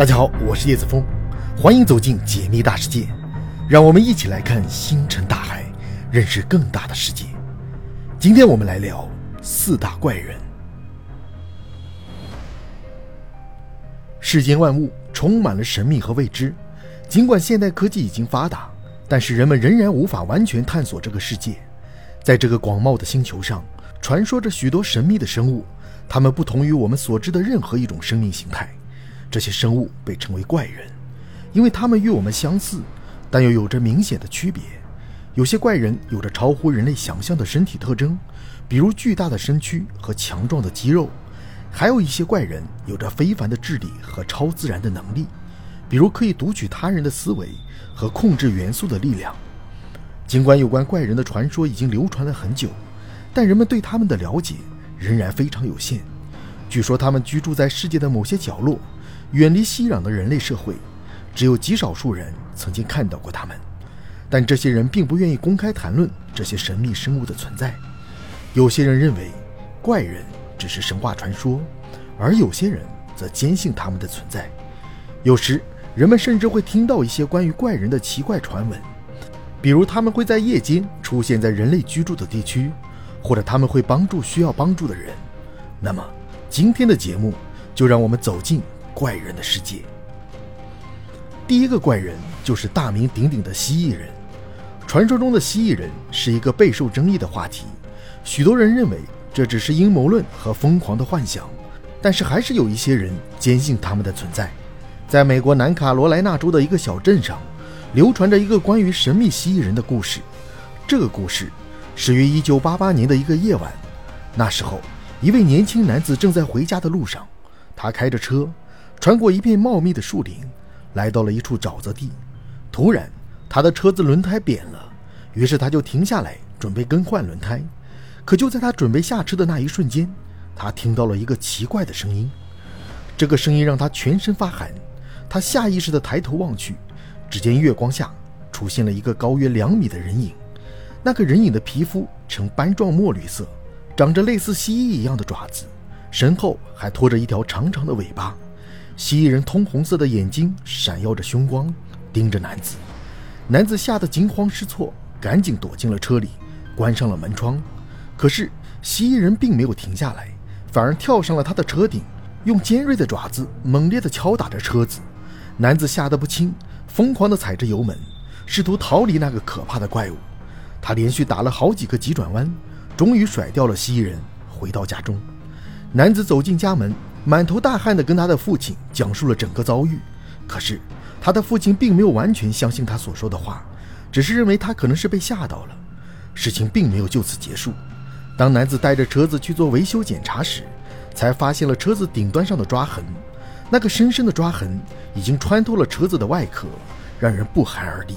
大家好，我是叶子峰，欢迎走进解密大世界，让我们一起来看星辰大海，认识更大的世界。今天我们来聊四大怪人。世间万物充满了神秘和未知，尽管现代科技已经发达，但是人们仍然无法完全探索这个世界。在这个广袤的星球上，传说着许多神秘的生物，它们不同于我们所知的任何一种生命形态。这些生物被称为怪人，因为它们与我们相似，但又有着明显的区别。有些怪人有着超乎人类想象的身体特征，比如巨大的身躯和强壮的肌肉；还有一些怪人有着非凡的智力和超自然的能力，比如可以读取他人的思维和控制元素的力量。尽管有关怪人的传说已经流传了很久，但人们对他们的了解仍然非常有限。据说他们居住在世界的某些角落。远离熙攘的人类社会，只有极少数人曾经看到过他们，但这些人并不愿意公开谈论这些神秘生物的存在。有些人认为怪人只是神话传说，而有些人则坚信他们的存在。有时，人们甚至会听到一些关于怪人的奇怪传闻，比如他们会在夜间出现在人类居住的地区，或者他们会帮助需要帮助的人。那么，今天的节目就让我们走进。怪人的世界，第一个怪人就是大名鼎鼎的蜥蜴人。传说中的蜥蜴人是一个备受争议的话题，许多人认为这只是阴谋论和疯狂的幻想，但是还是有一些人坚信他们的存在。在美国南卡罗来纳州的一个小镇上，流传着一个关于神秘蜥蜴人的故事。这个故事始于1988年的一个夜晚，那时候一位年轻男子正在回家的路上，他开着车。穿过一片茂密的树林，来到了一处沼泽地。突然，他的车子轮胎扁了，于是他就停下来准备更换轮胎。可就在他准备下车的那一瞬间，他听到了一个奇怪的声音。这个声音让他全身发寒。他下意识地抬头望去，只见月光下出现了一个高约两米的人影。那个人影的皮肤呈斑状墨绿色，长着类似蜥蜴一样的爪子，身后还拖着一条长长的尾巴。蜥蜴人通红色的眼睛闪耀着凶光，盯着男子。男子吓得惊慌失措，赶紧躲进了车里，关上了门窗。可是蜥蜴人并没有停下来，反而跳上了他的车顶，用尖锐的爪子猛烈地敲打着车子。男子吓得不轻，疯狂地踩着油门，试图逃离那个可怕的怪物。他连续打了好几个急转弯，终于甩掉了蜥蜴人，回到家中。男子走进家门。满头大汗地跟他的父亲讲述了整个遭遇，可是他的父亲并没有完全相信他所说的话，只是认为他可能是被吓到了。事情并没有就此结束。当男子带着车子去做维修检查时，才发现了车子顶端上的抓痕，那个深深的抓痕已经穿透了车子的外壳，让人不寒而栗。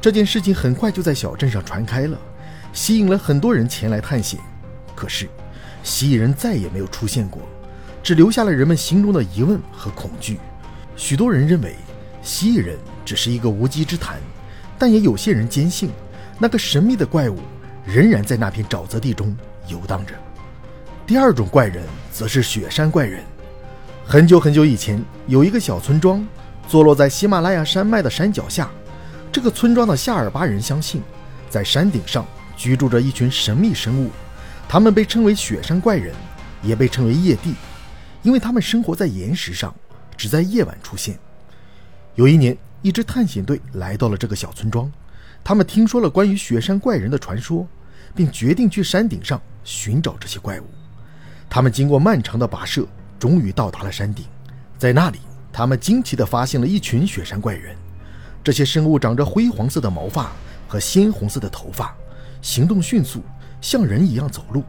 这件事情很快就在小镇上传开了，吸引了很多人前来探险。可是，蜥蜴人再也没有出现过。只留下了人们心中的疑问和恐惧。许多人认为蜥蜴人只是一个无稽之谈，但也有些人坚信那个神秘的怪物仍然在那片沼泽地中游荡着。第二种怪人则是雪山怪人。很久很久以前，有一个小村庄，坐落在喜马拉雅山脉的山脚下。这个村庄的夏尔巴人相信，在山顶上居住着一群神秘生物，他们被称为雪山怪人，也被称为夜帝。因为他们生活在岩石上，只在夜晚出现。有一年，一支探险队来到了这个小村庄，他们听说了关于雪山怪人的传说，并决定去山顶上寻找这些怪物。他们经过漫长的跋涉，终于到达了山顶。在那里，他们惊奇地发现了一群雪山怪人。这些生物长着灰黄色的毛发和鲜红色的头发，行动迅速，像人一样走路。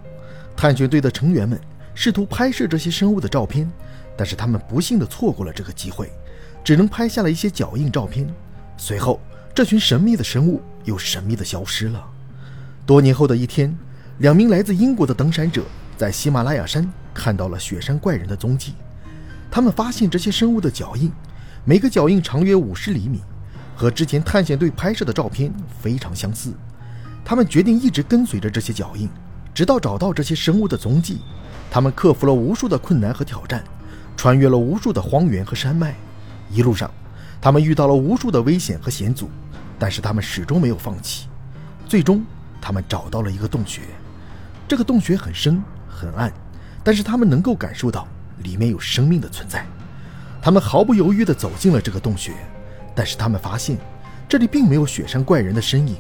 探险队的成员们。试图拍摄这些生物的照片，但是他们不幸地错过了这个机会，只能拍下了一些脚印照片。随后，这群神秘的生物又神秘地消失了。多年后的一天，两名来自英国的登山者在喜马拉雅山看到了雪山怪人的踪迹。他们发现这些生物的脚印，每个脚印长约五十厘米，和之前探险队拍摄的照片非常相似。他们决定一直跟随着这些脚印，直到找到这些生物的踪迹。他们克服了无数的困难和挑战，穿越了无数的荒原和山脉，一路上，他们遇到了无数的危险和险阻，但是他们始终没有放弃。最终，他们找到了一个洞穴。这个洞穴很深很暗，但是他们能够感受到里面有生命的存在。他们毫不犹豫地走进了这个洞穴，但是他们发现这里并没有雪山怪人的身影。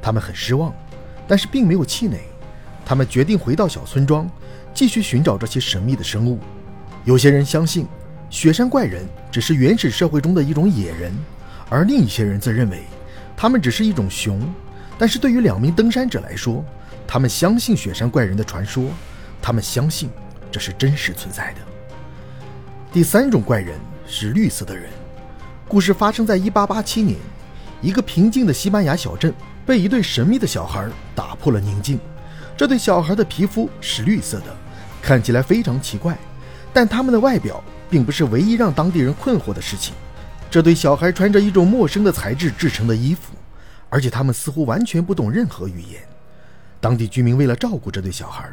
他们很失望，但是并没有气馁。他们决定回到小村庄，继续寻找这些神秘的生物。有些人相信雪山怪人只是原始社会中的一种野人，而另一些人则认为他们只是一种熊。但是对于两名登山者来说，他们相信雪山怪人的传说，他们相信这是真实存在的。第三种怪人是绿色的人。故事发生在1887年，一个平静的西班牙小镇被一对神秘的小孩打破了宁静。这对小孩的皮肤是绿色的，看起来非常奇怪，但他们的外表并不是唯一让当地人困惑的事情。这对小孩穿着一种陌生的材质制成的衣服。而且他们似乎完全不懂任何语言。当地居民为了照顾这对小孩，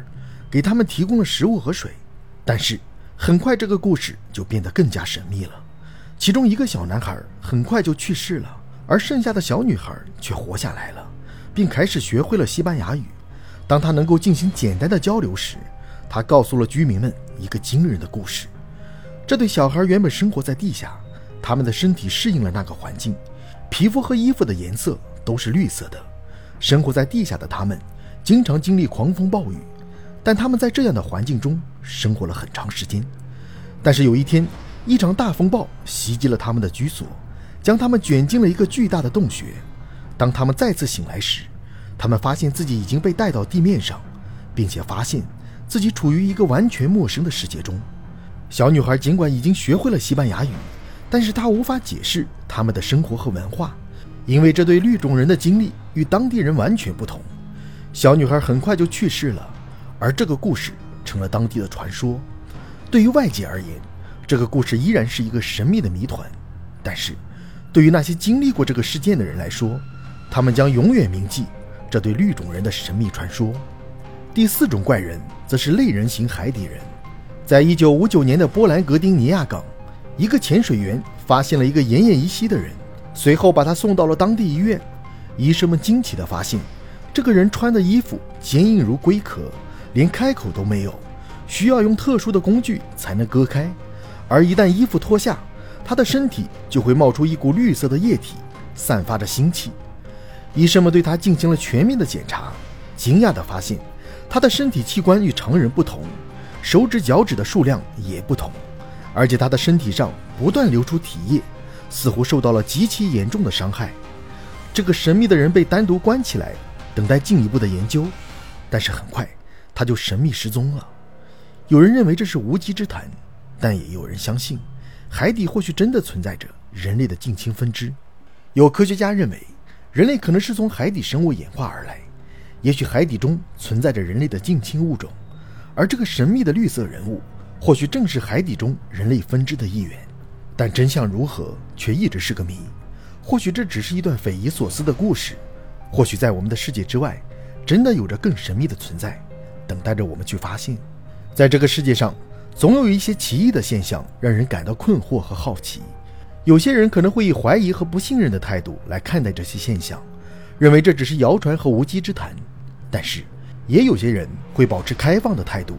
给他们提供了食物和水。但是很快，这个故事就变得更加神秘了。其中一个小男孩很快就去世了，而剩下的小女孩却活下来了，并开始学会了西班牙语。当他能够进行简单的交流时，他告诉了居民们一个惊人的故事：这对小孩原本生活在地下，他们的身体适应了那个环境，皮肤和衣服的颜色。都是绿色的。生活在地下的他们，经常经历狂风暴雨，但他们在这样的环境中生活了很长时间。但是有一天，一场大风暴袭击了他们的居所，将他们卷进了一个巨大的洞穴。当他们再次醒来时，他们发现自己已经被带到地面上，并且发现自己处于一个完全陌生的世界中。小女孩尽管已经学会了西班牙语，但是她无法解释他们的生活和文化。因为这对绿种人的经历与当地人完全不同，小女孩很快就去世了，而这个故事成了当地的传说。对于外界而言，这个故事依然是一个神秘的谜团，但是，对于那些经历过这个事件的人来说，他们将永远铭记这对绿种人的神秘传说。第四种怪人则是类人型海底人。在一九五九年的波兰格丁尼亚港，一个潜水员发现了一个奄奄一息的人。随后把他送到了当地医院，医生们惊奇地发现，这个人穿的衣服坚硬如龟壳，连开口都没有，需要用特殊的工具才能割开。而一旦衣服脱下，他的身体就会冒出一股绿色的液体，散发着腥气。医生们对他进行了全面的检查，惊讶地发现，他的身体器官与常人不同，手指、脚趾的数量也不同，而且他的身体上不断流出体液。似乎受到了极其严重的伤害。这个神秘的人被单独关起来，等待进一步的研究。但是很快，他就神秘失踪了。有人认为这是无稽之谈，但也有人相信，海底或许真的存在着人类的近亲分支。有科学家认为，人类可能是从海底生物演化而来。也许海底中存在着人类的近亲物种，而这个神秘的绿色人物，或许正是海底中人类分支的一员。但真相如何，却一直是个谜。或许这只是一段匪夷所思的故事，或许在我们的世界之外，真的有着更神秘的存在，等待着我们去发现。在这个世界上，总有一些奇异的现象让人感到困惑和好奇。有些人可能会以怀疑和不信任的态度来看待这些现象，认为这只是谣传和无稽之谈。但是，也有些人会保持开放的态度，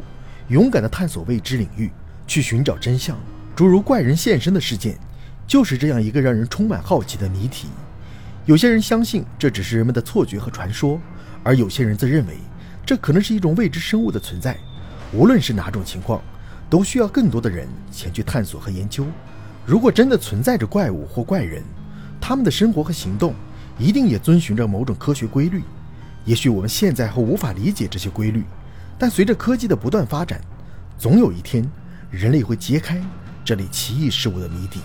勇敢地探索未知领域，去寻找真相。诸如怪人现身的事件，就是这样一个让人充满好奇的谜题。有些人相信这只是人们的错觉和传说，而有些人则认为这可能是一种未知生物的存在。无论是哪种情况，都需要更多的人前去探索和研究。如果真的存在着怪物或怪人，他们的生活和行动一定也遵循着某种科学规律。也许我们现在还无法理解这些规律，但随着科技的不断发展，总有一天，人类会揭开。这里奇异事物的谜底。